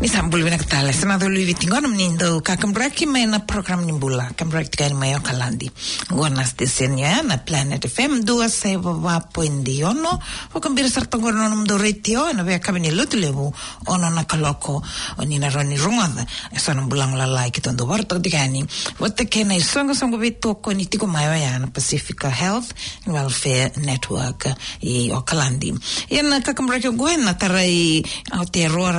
Ni sambul vina katala. Sana do lui viti ngona mnindo ka kambraki mai na program ni mbula. Kambraki tika ni mai o kalandi. Ngona station ya na Planet FM dua sai wa poindi ono. O kambira sarta ngona no mdo retio na vea kabini lutu levu ono na kaloko o ni na roni rungada. Sana mbulang lalai kita ndo warta tika ni. Wata kena isonga songa vitu ko ni tiko wa ya na Pacifica Health and Welfare Network i o kalandi. Ia ka kambraki o goena tarai Aotearoa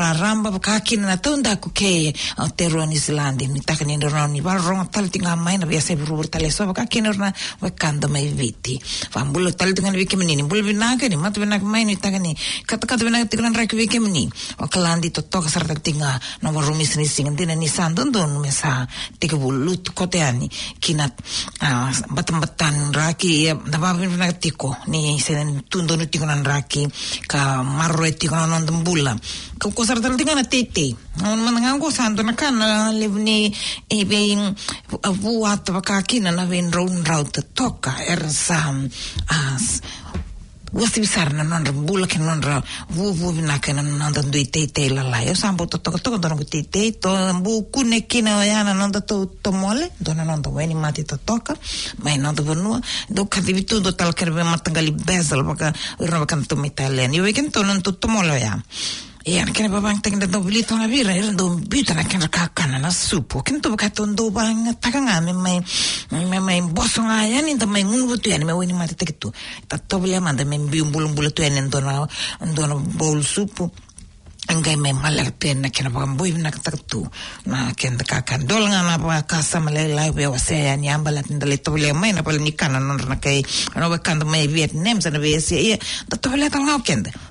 kakina na taunda ku ke Aotearoa New Zealand ni taka ni rona ni ba ronga tal tinga mai na biasa buru tale so kakina rona wakanda mai viti. Fambulo tal tinga ni kemini ni bulu binaga ni matu binaga mai ni taka ni kata kata binaga tinga ran rak kemini o kalandi to toka sarta tinga na singa dina ni sandon don mesa tika bulu tu kote ani. Kina batam batan raki na ba binaga tiko ni senen tundo nu tiko nan raki ka marro e tiko nan bula ka ko sar tal tingana tete on man ngango santo na kana levni e bein vu at vakakina na ven roun raut toka er sam as wasi bisar na non bula ke non ra vu vu na ke na non da dui te te la la yo sambo to to to don te te to bu kune kina ya na non da to to mole don na non da weni mati to toka mai non da venu do ka di tu do tal bezel baka to mitalen yo ken to non to to mole ya Ia kena babang teng da dobili tona vira era do bita na kena kakana na supu ken to ka to do bang takanga me mai me mai boso nga ya ni da mai ngun tu ya me wini mate te tu ta to bile manda me bi umbul umbul tu ya ni ndona ndona bowl supu ngai me malar pena kena bagam boy na tu na ken da kakan dol nga na ba kasa male lai we wase ya ni ambala tindale to bile mai na pala ni kana non na kai no ba kan mai vietnam sa na be se ya da to bile tal ngau kende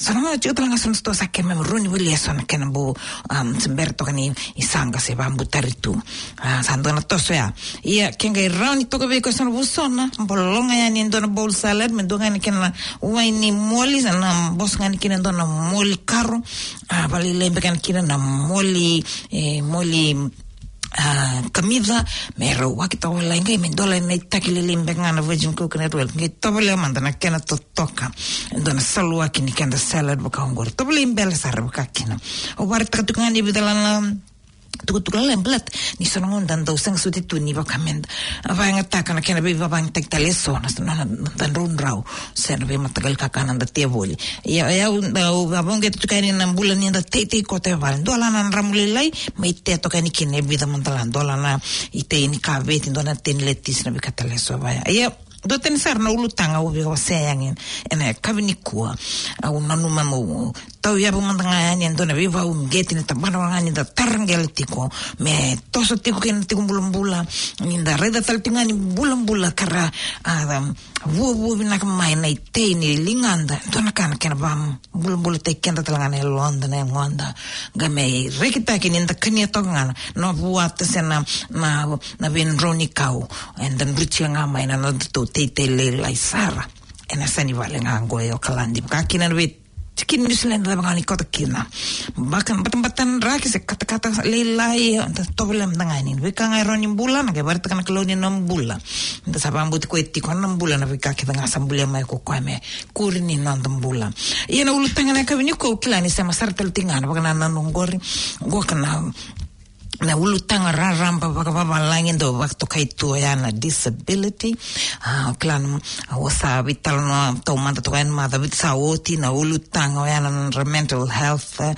Sono jo tala ngason sto sa ke mem runi buli son ke na bo um semberto kani isanga se bambu taritu. Ah sando na toso ya. Ia ke ngai rauni to be ko sono busona. Bolonga ya ni ndona bowl salad me donga ni kena waini moli na bos ngani kena ndona moli karo. Ah bali lembe kan kena na moli eh moli me me kena tu ngani bidala na tuku tuku la blat ni sono ngonda ndo sang suti tu ni baka menda va nga taka na kena be va bang tek tale so na na dan run rau se na tukutugula la mbulat ni niin sonongo ndanda usanga suti tuniva kamenda vangataka kena vevi vavangitagitale sona sinona ndandraundrau no, no, sena ve matagali kakana nda tevoli avonge tukani niin, na mbula ni niin, nda teitei kote vale ndolana nramulelai ma ite tokani kene vida mandala ndolana ite ni kaveti ndona teni letisina vikatale so vaya ia do teni sarna ulutanga uvika vaseyangena ena kavinikua aunanuma mo tau ya bu mantanga yani ndo na viva u ngeti ni tabana ngani da tarngel tiko me toso tiko ken tiko bulan bula ni da reda tal tinga ni bulan bula kara adam vu vu bina mai na te ni linganda ndo na kana kena bam bulan bula te kenda talanga ne londa ne ngonda game rekita ken inda kania to ngana no buat sena na na ben roni kau. And then ruchi nga mai na no to te te le lai sara. Ena sani vale nga ngoe o kalandi ka kina no kin New Zealand la bangani kota kina bakan batan batan raki se kata kata le lai to belem tanga ini we kan bulan ke bar kan koloni nam bulan. Nda sabang buti ko nam bulan we ka kita ngasam bulan mai ko ko me kurini nam tam bulan. Ina ulu tanga na kabini ko kilani sama sartel tingana bakan nan ngori go kana na ulutanga raramba vakavavalanga ndo vakatokaitiwa yana disability. Ah, Klana ah, wasa vitalana taumanda tokaina mada vitsaoti na ulutanga yana mental health ah,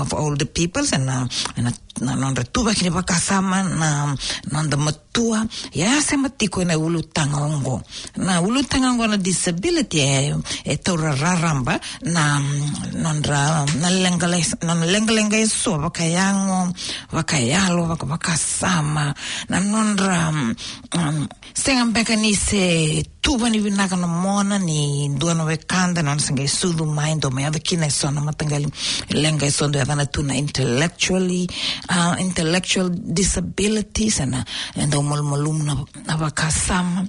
of all the peoples and, uh, and non retuba kini baka sama na non ya se matiko na ulu tanga ongo na ulu tanga ongo na disability e, e tora raramba na non ra na lengale na lengalenga so baka yango baka yalo baka baka sama. Na non ra Senga mbeka ni se tuba ni vinaka na mona ni duano we kanda na sanga isudu mind o meada kina isona matangali lenga isondo yadana tuna intellectually uh, intellectual disabilities and, and umulmulum na, na wakasama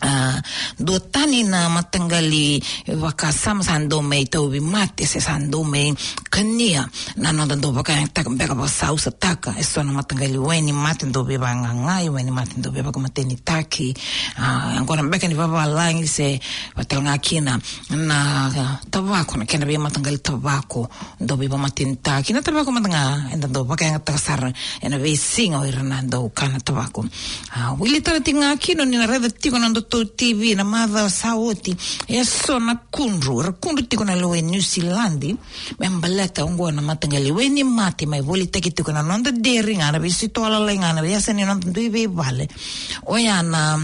あドタニナマタンガリワカサムサンドメイトウビマティセサンドメイカニアナナダンドバカンタカンベガバサウサタカエソナマタンガリウェニマテンドビバンガンガイウェニマテンドビバコマテニタキアンコランベカニババランギセワタンガキナナタバコナケナビマタンガリタバコドビバマテンタキナタバコマタンガエンダドバカンタカサラエナベイシンオイランドカナタバコウィリタラティンガキノニナレダティコナンド na madha sauti e sona kundru ra kundru tiko na loe New Zealandi me mbaleta ungo na matangali weni mati mai voli teki tiko na nonda deri ngana be sitola le ngana be yasani nonda dui be vale oya na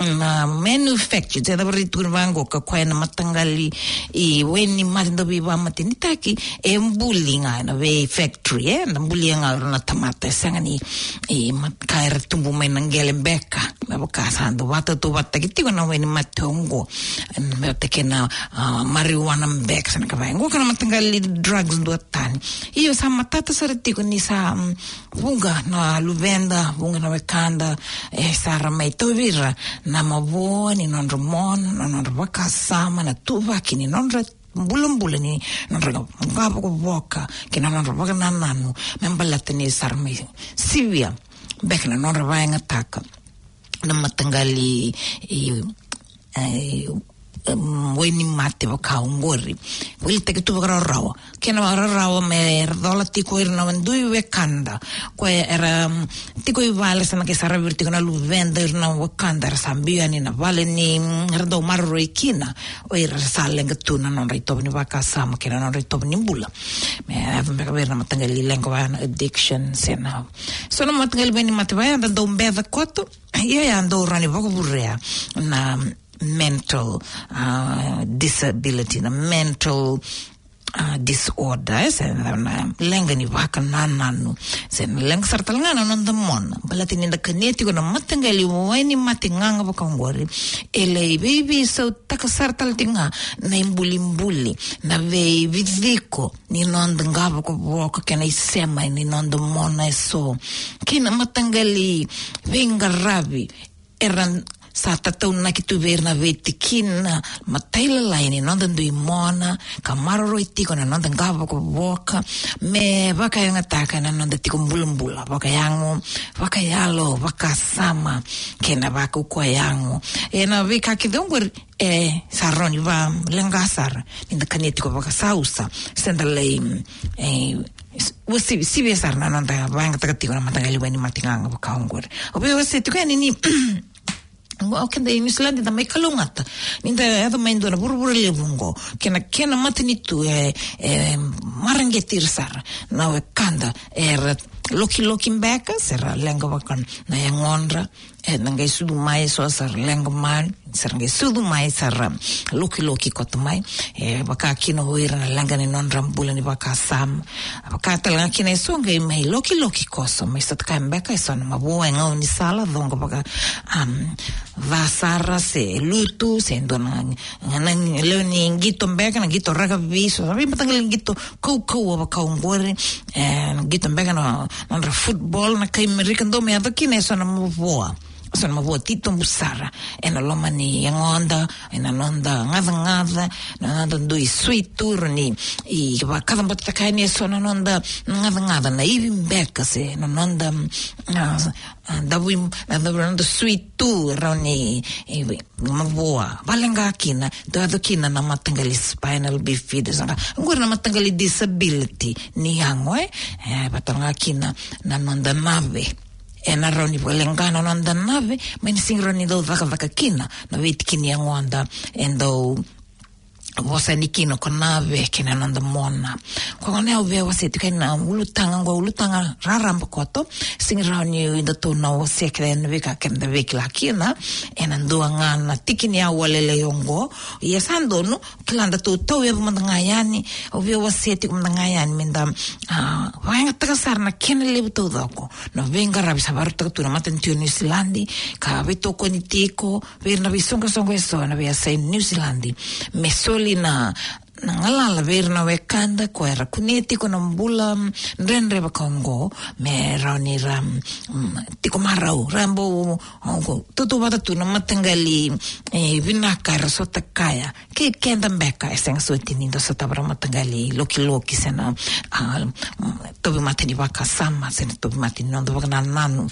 na manufacture tsela vari turi vangoka khwaina matangali i weni mandobi va matini taki embuli nga na ve factory eh? e na mbuli nga na tamata sangani i matkair tumbu mena ngele beka na boka sando vata tu vata kitiko na weni matongo na teke na marijuana beka sana kava ngoka na matangali drugs ndo tani. Iyo sa matata sara tiko ni sa mm, bunga na luvenda bunga na wekanda e sara mai tovira namavo ny nandro mona nanandro vakasama natovaky ny nandro mbulambula ni nandraga mukavako voka ke nanandro vaka nananu membalatini sarmi sivia bek na nanandro vaenga taka i ወይኒማትበ ካሁን Che non በረራው ከነ በረራው መርዶላ tico ir no vendui ve canda que era mm, tico i vale sana che sarà virti con lu vender no ve canda sambia ni na vale ni mm, rdo marro e kina o ir salen che tu non ritorni va casa ma che non ritorni in bulla. Me avem per avere ma tanga li lengo va addiction sena sono ma tanga li bene ma te vai andando un beva cotto e andò rani poco burrea eh. una mm, mental uh, disability na mental uh, disorder se na lenga ni waka nananu. Se lenga sartal ngana non da mon balati ni kaneti ko na matanga li wani matinganga ba kangori ele baby so taka sartal tinga na imbuli mbuli na ve vidiko ni non da ngaba ko boka kena isema ni non mona so kina matangali venga rabi eran satataunanaky toverina vetikinina matailalainy anao dandoimona ka maroro itiko na anao dangavako voka me vakayagnatakana anao datiko mbulambula vakayago vakayalo vakasama kena vaka ukuayago ena vekaky dongory e saroni va lengasara nindakanetiko vakasausa sendalai wasivesara nananda vangataka tiko na matangaliweni matinganga vakaongori ope wase tiko yanini Kenda i New Zealand da mai kalongata. Ninda eda mai ndona burubura levungo. Kena kena matinitu e, eh, e eh, marangetir sar. Na we kanda er eh, loki loki mbeka sera lenga wakan na yangonra nangai sudu mai so sar lenga man sar ngai sudu mai sar loki loki kot mai e baka kino hoira na lenga ni non rambula ni baka sam baka tala kina so ngai mai loki loki koso mai sat kai mbeka so na mabu ngau ni sala dongo baka um, vasara se lutu se ndona ngana leo ni ngito mbeka na ngito raga viso sabi matanga ngito kau kau baka ngore e ngito mbeka na nandra football na kai merika ndo me ava kine so na mvoa sono mavuatito musara é na lomani yangonda ena é londa na nanonda ndui suitur ni i vakava mbotataka ni so nanonda ngavangava é na ivi mbeka se nanonda ndavi nanonda suitur ni mavua valenga akina doado aqui na do aqui na na matenga matangali spinal bifida nga ngora na matangali disability ni yango e eh? eh, vatalanga Na nanonda mave ena rauni puelengana nanda nave mainisingirani dou vakavaka kina. Na veitikini yang'onda edou vosanikina kona kena nanda mona. Kwa ne o vewa se ulutanga ngwa ulutanga raramba koto sing rauni inda to na o se kre ne veka kem da vek la kina ena ndua ngana tikini a walele yongo yesando no klanda to to vewa manda ngayani o vewa se tika manda ngayani minda wanga taka sarna kena lebu to doko no venga rabi sabaru taka tuna mata ntio New Zealandi ka vetoko ni tiko verna visonga songa esona vya say New Zealandi mesol na nangalala verina we kanda ko era kuni tiko na mbula renre ba kongo me rauni ram tiko marau rambo ongo tutu wata tu na matangali e vinaka ra sota kaya ke kenda mbeka eseng suti nindo sota bara matangali loki loki sena tobi matini waka sama sena tobi matini nondo waka nanu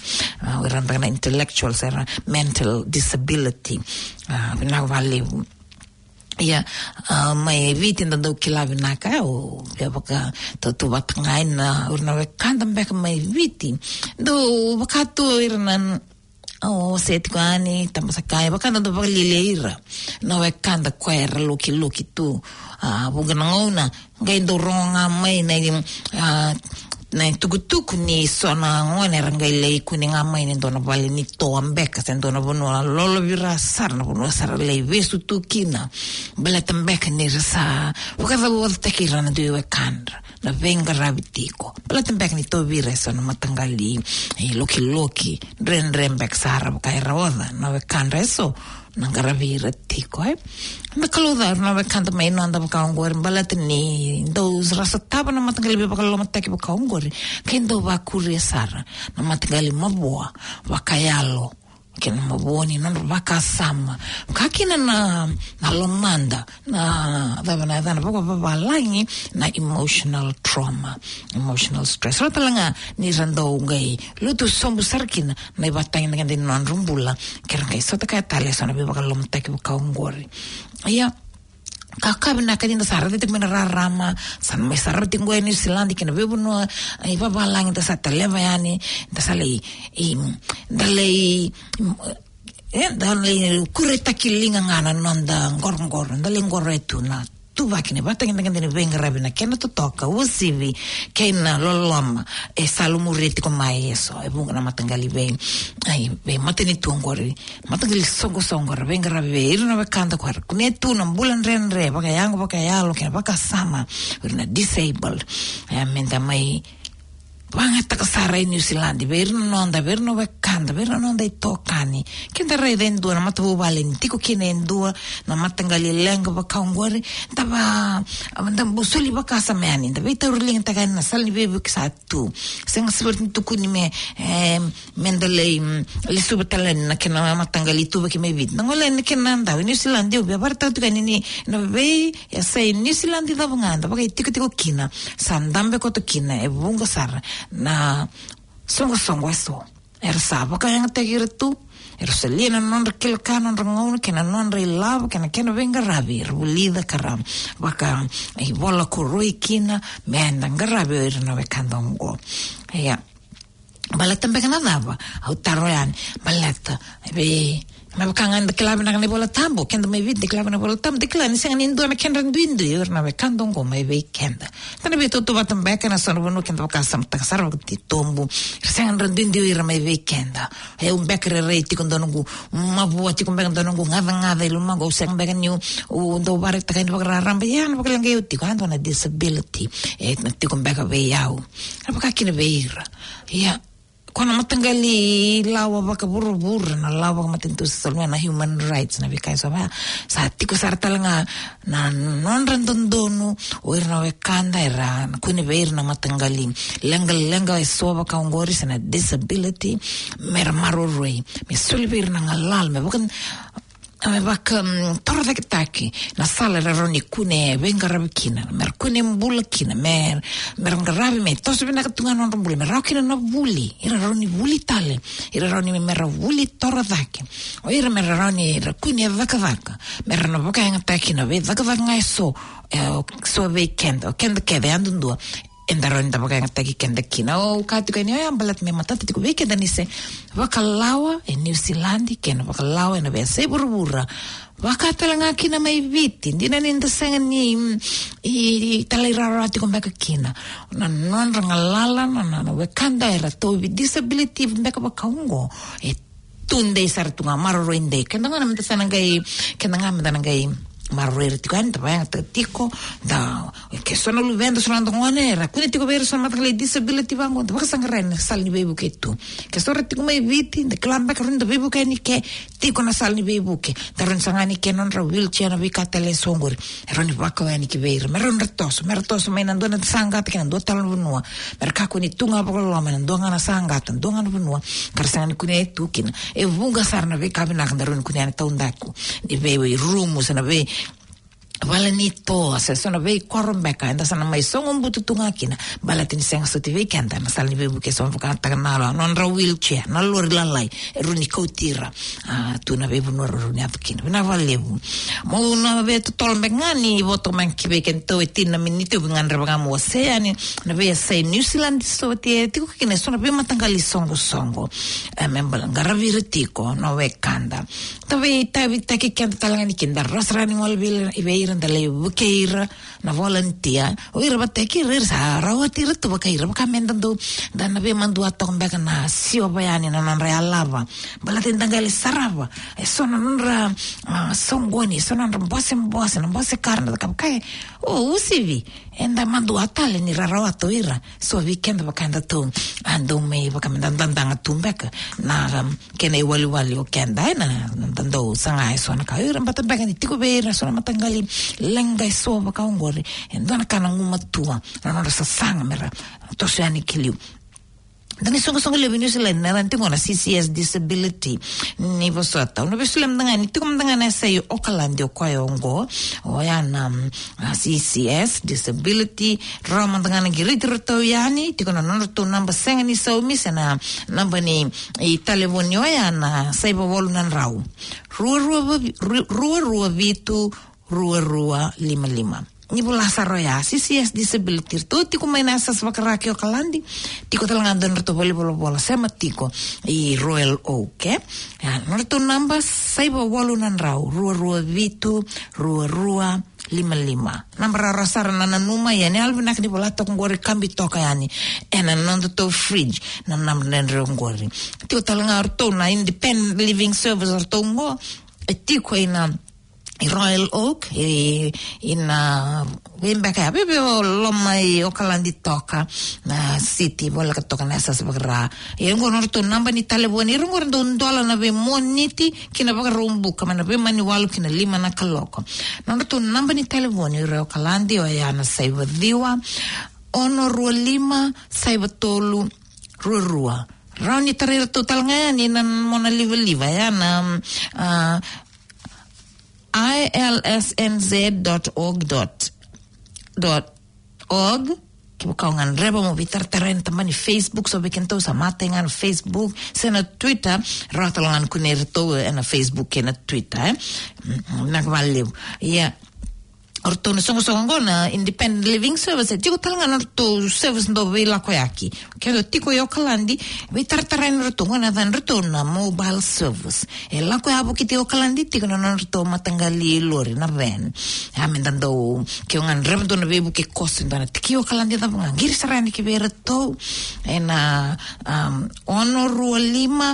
ramba na intellectual sera mental disability vinaka vali ia mai viti nda do kilavi naka o pia baka to tu bat ngai na urna we kanda mbeka mai viti do baka tu irna o seti ko ani tamo sakai baka ndo baka lileira. Na we kanda kwera luki luki tu. Ngona ngai ndo ronga mai na uh, na tukutuku ni sona ngone ranga lei kuni ngamai ni dona vale ni to ambeka sen dona bono la lolo vira sar na bono sar le vesu tukina. Bala tambeka ni rasa wakata wad takira na duwe kandra. Na venga ravitiko bala tambeka ni to vira sona matangali. Loki loki. Ren rembek sara bukai rawoda na we kandra eso nangaravira tiko eh na kaluda na we kanta mai no anda baka ngor balat ni dos rasa taba na matangali be baka loma taki baka ngor kendo va kuria sara na mabua wakayalo kena maboni na baka sama. Kakina na na lomanda na dava na dana baka baba langi na emotional trauma emotional stress. Rata langa ni rando ngai lutu sombu sarkina na ibatang na kandi non rumbula. Kera ngai sota kaya tali sana baka lom taki baka ngori. Iya kakavina kadinda sarati tikmena rarama sanme sarati ngweni silandi kina vebuno eh, ipa balangi ta sata leva yani ta sale eh, i dale e eh, dale kureta kilinga ngana nonda ngor ngor dale ngor etuna tuvakine batangendangandini vengiravina kena totoka vusivi kena lolom e salumureti ko maeso e vungana matangali ve ai ve mateni tungori matangali songo songora vengiravi ve re vekanda kwari kune tuna mbula ndrenre vakayangu vakayalo kena vakasama irina disabled. Ayamenda mai Vanga taka sarai New Zealand, verno nonda, verno vekanda, verno nonda i tokani. Kenda rai den dua na mata bubale ni tiko en dua na mata ngali lenga ba kaungwari. Taba amanda busuli ba kasa meani. Taba ita urling taka na sal ni bebe kisa tu. Senga seperti tuku ni me eh, mendale le suba talen na kena mata ngali tu ba kime vid. Nangola ni kena nda New Zealand dio biar ta tu ni na be ya say New Zealand da banganda ba kina. Sandambe ko to kina e na songorsongo e eso era sava ka yanga tegira tu era salia na nondra kilaka nondra ngauna kena nondra ilava kena kena venga ravi era ulida kara i vola koroi kina meenda ngaravi o ira nove kandongo ia baleta mbekana dava au taro yani baleta be ma kangan de klaven na bola tambo kenda mai vid de klaven na bola tambo. De klaven sen ni ndo me kenda ndwindo yor na me kando ngo mai ve kenda. Tana be to to batam beka na sono bono kenda ka sam ta sar ti tombo sen ndwindo yor mai ve kenda. E un bekere re ti kondo ngo ma bo ti kondo ngo ngava ngava lu ma go sen beka ni u ndo bare ta kenda bakra ramba ya na bakla ngai ti kando na disability. E ti kombe ka ve yau na baka kina ve ira ya khona matinga leyi lawa va ka vurivuri na lava ka matindzisisaliwa na human rights na vikaiswa va sa tiko sa ri talanga na non ndondonu o iri na wekanda i ra khwini ve i ri na matinga leyi lengalenga isiwa va ka ongorisi na disability mi ri marorwei mi suli ve i ri na ngalala mi va ka toro dake taki na sala ra roni kune venga rabi kina mer kune mbula kina mer mer ngarabi me tosu bina katunga non mbula mer kina na vuli ira roni vuli tale ira roni me mera vuli toro dake o ira mera roni ira kune vaka vaka mer na baka yang taki na ve vaka vaka so so ve kenda kenda kede andundua endaro nda baka ngata ki kenda kina o katu kani o ambalat me matata tiku veke dani se wakalawa e New Zealand kena wakalawa e na vea se burubura. Wakatala nga kina mai viti ndina ninda senga ni i talai rara tiku mbeka kina. Na non ranga lala na na na wekanda era to disability mbeka wakaungo. E tunde sar tunga maroro inde kenda nga namta sana ngai kenda nga namta ngai marroero tiko ani tabayata tiko da kesona luvenda sona dongonera kune tiko beira sona matakale disability vangu da vakasangarene salni beibuke tu. Kesora come mai viti da kilambaka runda beibuke ni ke tiko na salni beibuke da ron sangani ke non ra wheelchair na vikatele songori roni vakava ni ke beira meron ratoso meratoso mai nandona sangata ke nandona talan vunua merka kune tunga vakaloma nandona na sangata nandona na vunua karsangani kune tu kina e vunga sarna vekavinaka da roni kune ani taundaku ni beiwa i rumus na beiwa wala ni to se sono be korom be enda sana mai songo mbutu tunga kina. Bala tin senga so tv kenta na sala ni be buke son fuka ta na la non ra wheelchair na lori la lai ru ni ko tira. A tu na be bu no ru ni atkina na vale bu. Mo na be to tol be ngani bo to man ki be ken to tin na minite bu ngan ra mo se ani na be se new zealand so ti ti ku kina sono be matanga li songo songo. E me bala ngara vira ti ko no be kanda to be ta be ta ke kenta la ni kinda rasra ni ngol be irandala vakaira na volunteer oira vatekira ira sarawatira tu vakaira vakamenda do dana ve mandu atombeka na sio bayani na nanra alava bala tendangali sarava sona nanra songoni sona nanra mbose mbose na mbose karna kapkai o usivi enda mandu atale ni rarawatu ira so weekend vakanda tu ando me vakamenda dandanga tumbeka na kena iwali wali okenda ena dando sanga sona kaira mbata bega ni tiko beira sona lenga e so baka ongori endona kana nguma tua na nora sa sanga mera to se ani kiliu Dan isong isong lebi New Zealand na ranting na CCS disability ni besu lem dengan itu kum dengan saya Auckland yo kwa yongo. O ya na CCS disability rama dengan giri terto yani tiko na nono to number senga ni so mi sana number ni i telefon yo ya na bo wolu nan rau. Rua rua rua rua vitu rua rua lima. Lima ni bula saroya CCS disability to tiko mai nasa svakaraki o kalandi tiko talang andon rto boli bola bola sema tiko i Royal Oak eh. Ya norto namba saiba walu nan rau. Rua rua vitu rua rua lima. Lima nambara rasara nana numa yani alvi nak ni bolata ngori kambi toka yani ena nondo to fridge. Na nam nendre ngori tiko talang arto na independent living service arto ngo e tiko ina i Royal Oak i ina wimbeka bebe loma i Okalandi toka na city bola ka toka nesa sebagra i ngo norto namba ni taleboni rungo ndo ndola na be moniti kina baka rumbu kama na be mani walu kina lima na kaloko norto namba ni taleboni i Okalandi o ya na saiva diwa ono rua lima saiva tolu rua rua. Rauni tarira total ngani nan mona liva liva ya na uh, ilsnz.org dot, dot org kau ngan reba mo bitar teren teman di Facebook so bikin tahu sama tengan Facebook. Sena Twitter rata langan kuner to na Facebook kena Twitter eh. Nak valeu ya. orto ορτώνεσαι στον αγώνα, independent living service, τίγο τάλγαν ορτώ service το vila koyaki. το τίγο ιό καλάντι, με ταρταράν ορτώ, να δαν ορτώ να mobile service. Ελά κοϊ από και τίγο καλάντι, τίγο να ορτώ ματαγκαλί λόρι να βέν. Άμεν ταν το, και ο αν ρεύμα τον βίβου και κόστον τον, τίγο καλάντι θα βγαν. Γύρι σαράνι και βέρετό, ένα όνορου αλήμα,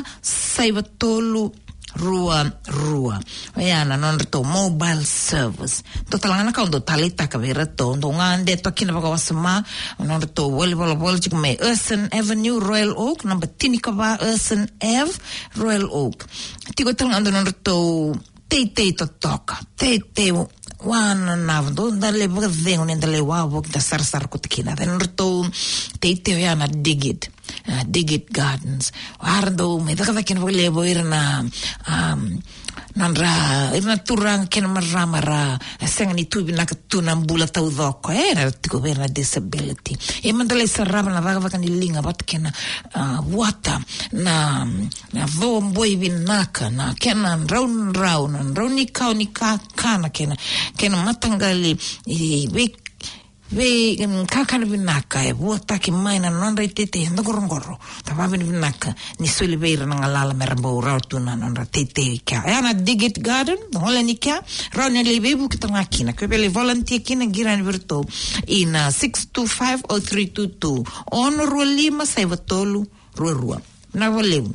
σαϊβατόλου rua rua. Yana non to mobile service. To talanga ka ndo talita ka vera to ndo ngande to kina baka wasama non to wali wala wala chik me Avenue Royal Oak number tini ka ba Urson Ave Royal Oak. Tiko talanga non to te te to toka. Te te hoananavy-do nalebaka zegny anyandalay hoavo aky da sarasarako takina zany rtô teiteo ia na digit uh, digit gardens. Ary ndô mezakazakiny vaka lebo irina um, nandraha natorakenamarramarah sagnany itoby nakatona mbola taozako eh, e gouverna desabel ty e mandala saravana vakavaka ny ligna vatakena oata na avao amboa ivinaka na kena andrao ndrao na andrao nikao nikakana kena kena matangale vek ve kakana vinaka e vua taki mai na nonra i tete henda gorongoro ta vavini vinaka ni suli veira na ngalala me rambo rau tuna nonra tete i kia. E ana digit garden hola ni kia rau ni le bebu ki tanga kina. Kwe pele volunteer kina gira ni virto. Ina 6250322 ono rua lima saiva tolu rua rua. Na voleu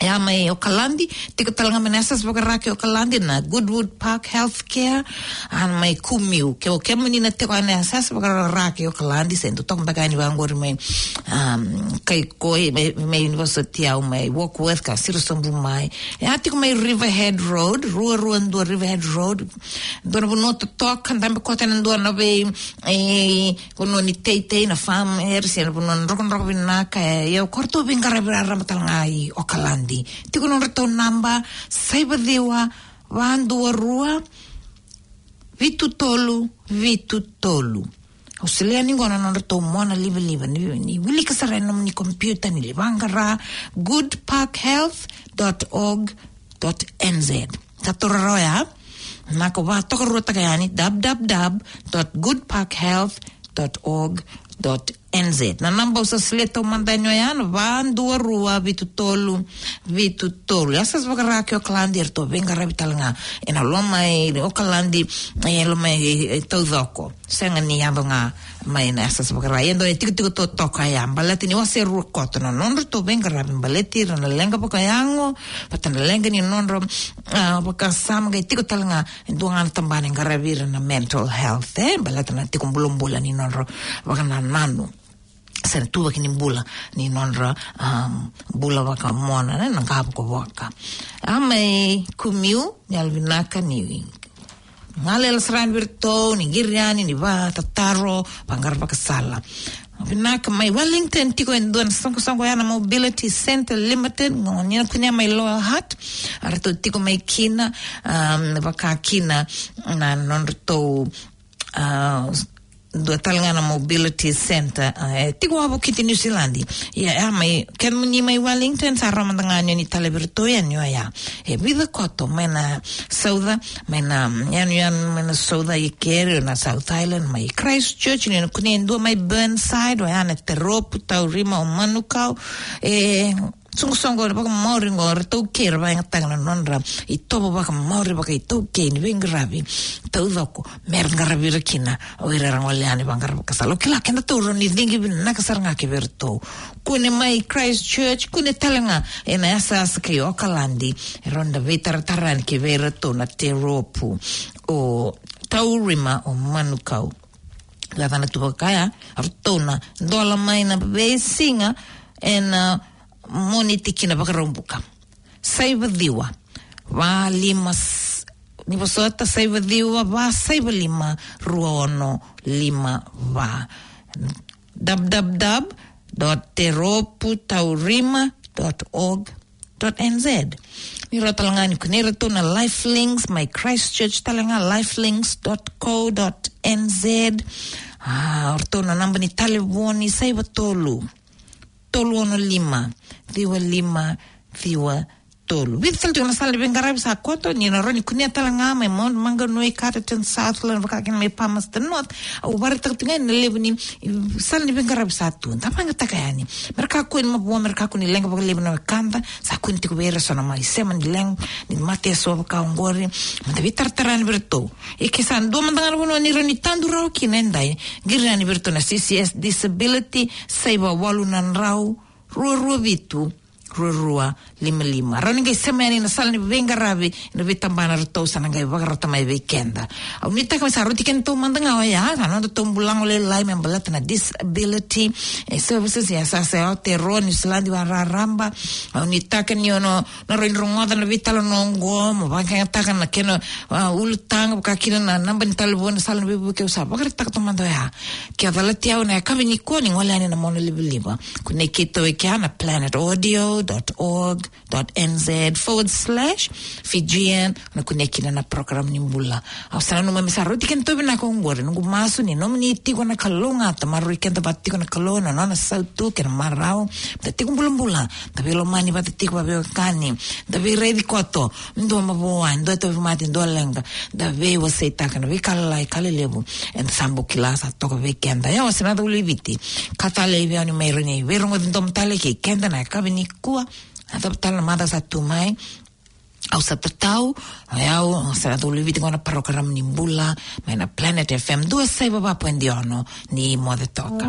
ya mai o kalandi tiko talanga menasas bakarake o kalandi na Goodwood Park Healthcare an mai kumiu. Ke o kemo ni na tiko ane asas bakarake o kalandi sendo tok baka ni wangor mai um, kai koi mai, mai university au mai Walkworth ka sirusombu mai. E atiko mai Riverhead Road rua rua ndua Riverhead Road. Dona bu nota tok kandambe kota ndua na be e kono ni tei tei na fam ersi bu non rokon rokon naka e o korto bingara bira ramatalanga i o kalandi tiko reto namba saiba dewa wandua rua vitu tolu vitu tolu. Australia ni ngona non reto mona live live ni ni wili kasara nom ni computer ni libangara goodparkhealth.org.nz tatoraro ya nako ba toko ruta kayani www.goodparkhealth.org.nz na namba usa sleto mandanyo yan van dua rua vitu tolu vitu tolu. Asas bakarake o kalandi er to venga rabitalanga ena loma e o kalandi e loma e taudoko senga ni yando nga mai na asas bakara yendo e tiku to toka ya balati ni wase ru koto no non to venga rabi balati rana lenga baka yango patana lenga ni non ro baka sam ga tiku talanga duangan tambane ngarabi na mental health eh balati na tiku bulum bulan ni non ro saratuvaky bula um, mbola ny nôndra mbola avaka mona ne nangavaka avaka amay komio ny alvinaka ny ngalela sirany virto ny giry any va tataro pangaravaka sala. Vinaka mai wellington tiko en duan sanko sanko yana mobility center limited ngonia kunia mai loa hat arto tiko mai kina um, vaka kina na nonrto uh, do Talangana Mobility Center eh, uh, tigo abo kiti New Zealand ya amai ken ni mai Wellington sa roma nga nyo ni tale to ya ya e vida koto mena sauda mena yan yan mena sauda i kere na South Island mai Christchurch ni kuni ndo mai Burnside wa ana teropu taurima o manukau. E sungsongore baka mauri ngore tau kere ba yang tangana nonra. I tobo baka mauri baka i tau keni be ngarabi. Tau doko mer ngarabi rakina wira rangwale ani bangara baka salo kila kenda tau roni dingi bin nakasar ngake ber tau. Kune mai Christchurch kune talanga. Ena asa asa kei okalandi. Ronda vetar tarani ke vera tau na te ropu. O taurima o manukau Gatana tupakaya, artona, dola maina, besinga, en uh, moni tikina vakarambuka saivadhiwa valima nivosoata saivadhiwa vasaiva lima rua ono lima va www teropu taurima org nz ni ro talanga ni kune ra tuna lifelinks my christchurch talanga lifelinks co nz ah, ro namba ni talevoni saiva tolu. Tolu ono lima. Thiwa lima thiwa tolu. With tal tuna sala ben garab sa koto ni na roni kunia tala nga mai mon manga noi Carterton Southland baka kin mai Palmerston North. Au bar tak tinga ni lebu ni sala ben garab sa tu ta manga takayani mereka ku ni mabuwa mereka ku ni lenga baka lebu na kanda sa ku ni tiku bera sona mai sema ni leng ni mate so baka ngori mata vitar taran berto e ke san do mandangar wono ni roni tandu rau kinendai girani berto na CCS disability saiba walunan rau rua rua vitu rua rua lima lima. Rani ngai sema ni na sala ni venga ravi na vitambana rato sana ngai vaga rata mai weekenda au ni taka sa roti ken to mandanga o ya sana to tombulang ole lai men balat na disability e services ya sa sa o te ro ni slandi wa ramba. Au ni taka ni ono na ro rongoda na vitalo no ngo mo va ka taka na keno ul tang ka kina na namba ni talbo na sala ni ke usa vaga taka to mando ya. Ke avalati au na ka ni ko ni ngole ni na mono liba kune kito kia na planet audio www.org.nz forward slash Fijian. Na kunekina na program ni mbula. Au sana numa misaro tiken tobe na kongore. Nungu masu ni nomu ni tiko na kalonga. Tamaru iken tabat tiko na kalona. No na sautu kena marau ta tiko mbula mbula. Tabi lo mani bata tiko babe kani tabi reidi koto. Ndo mabuwa. Ndo tabi mati. Ndo lenga. Ve wase taka na vikala i kale lebu en sambo kilasa toka ve kenda. Ya wasina da uliviti kata levi ani meironi verongo dindom tale ki kenda na kabe kua القوة talmada satu a tu mãe, ao e au sera tu livi tingona parroca ram nimbula ma na Planet FM due sei papà poi indiano ni mo de tocca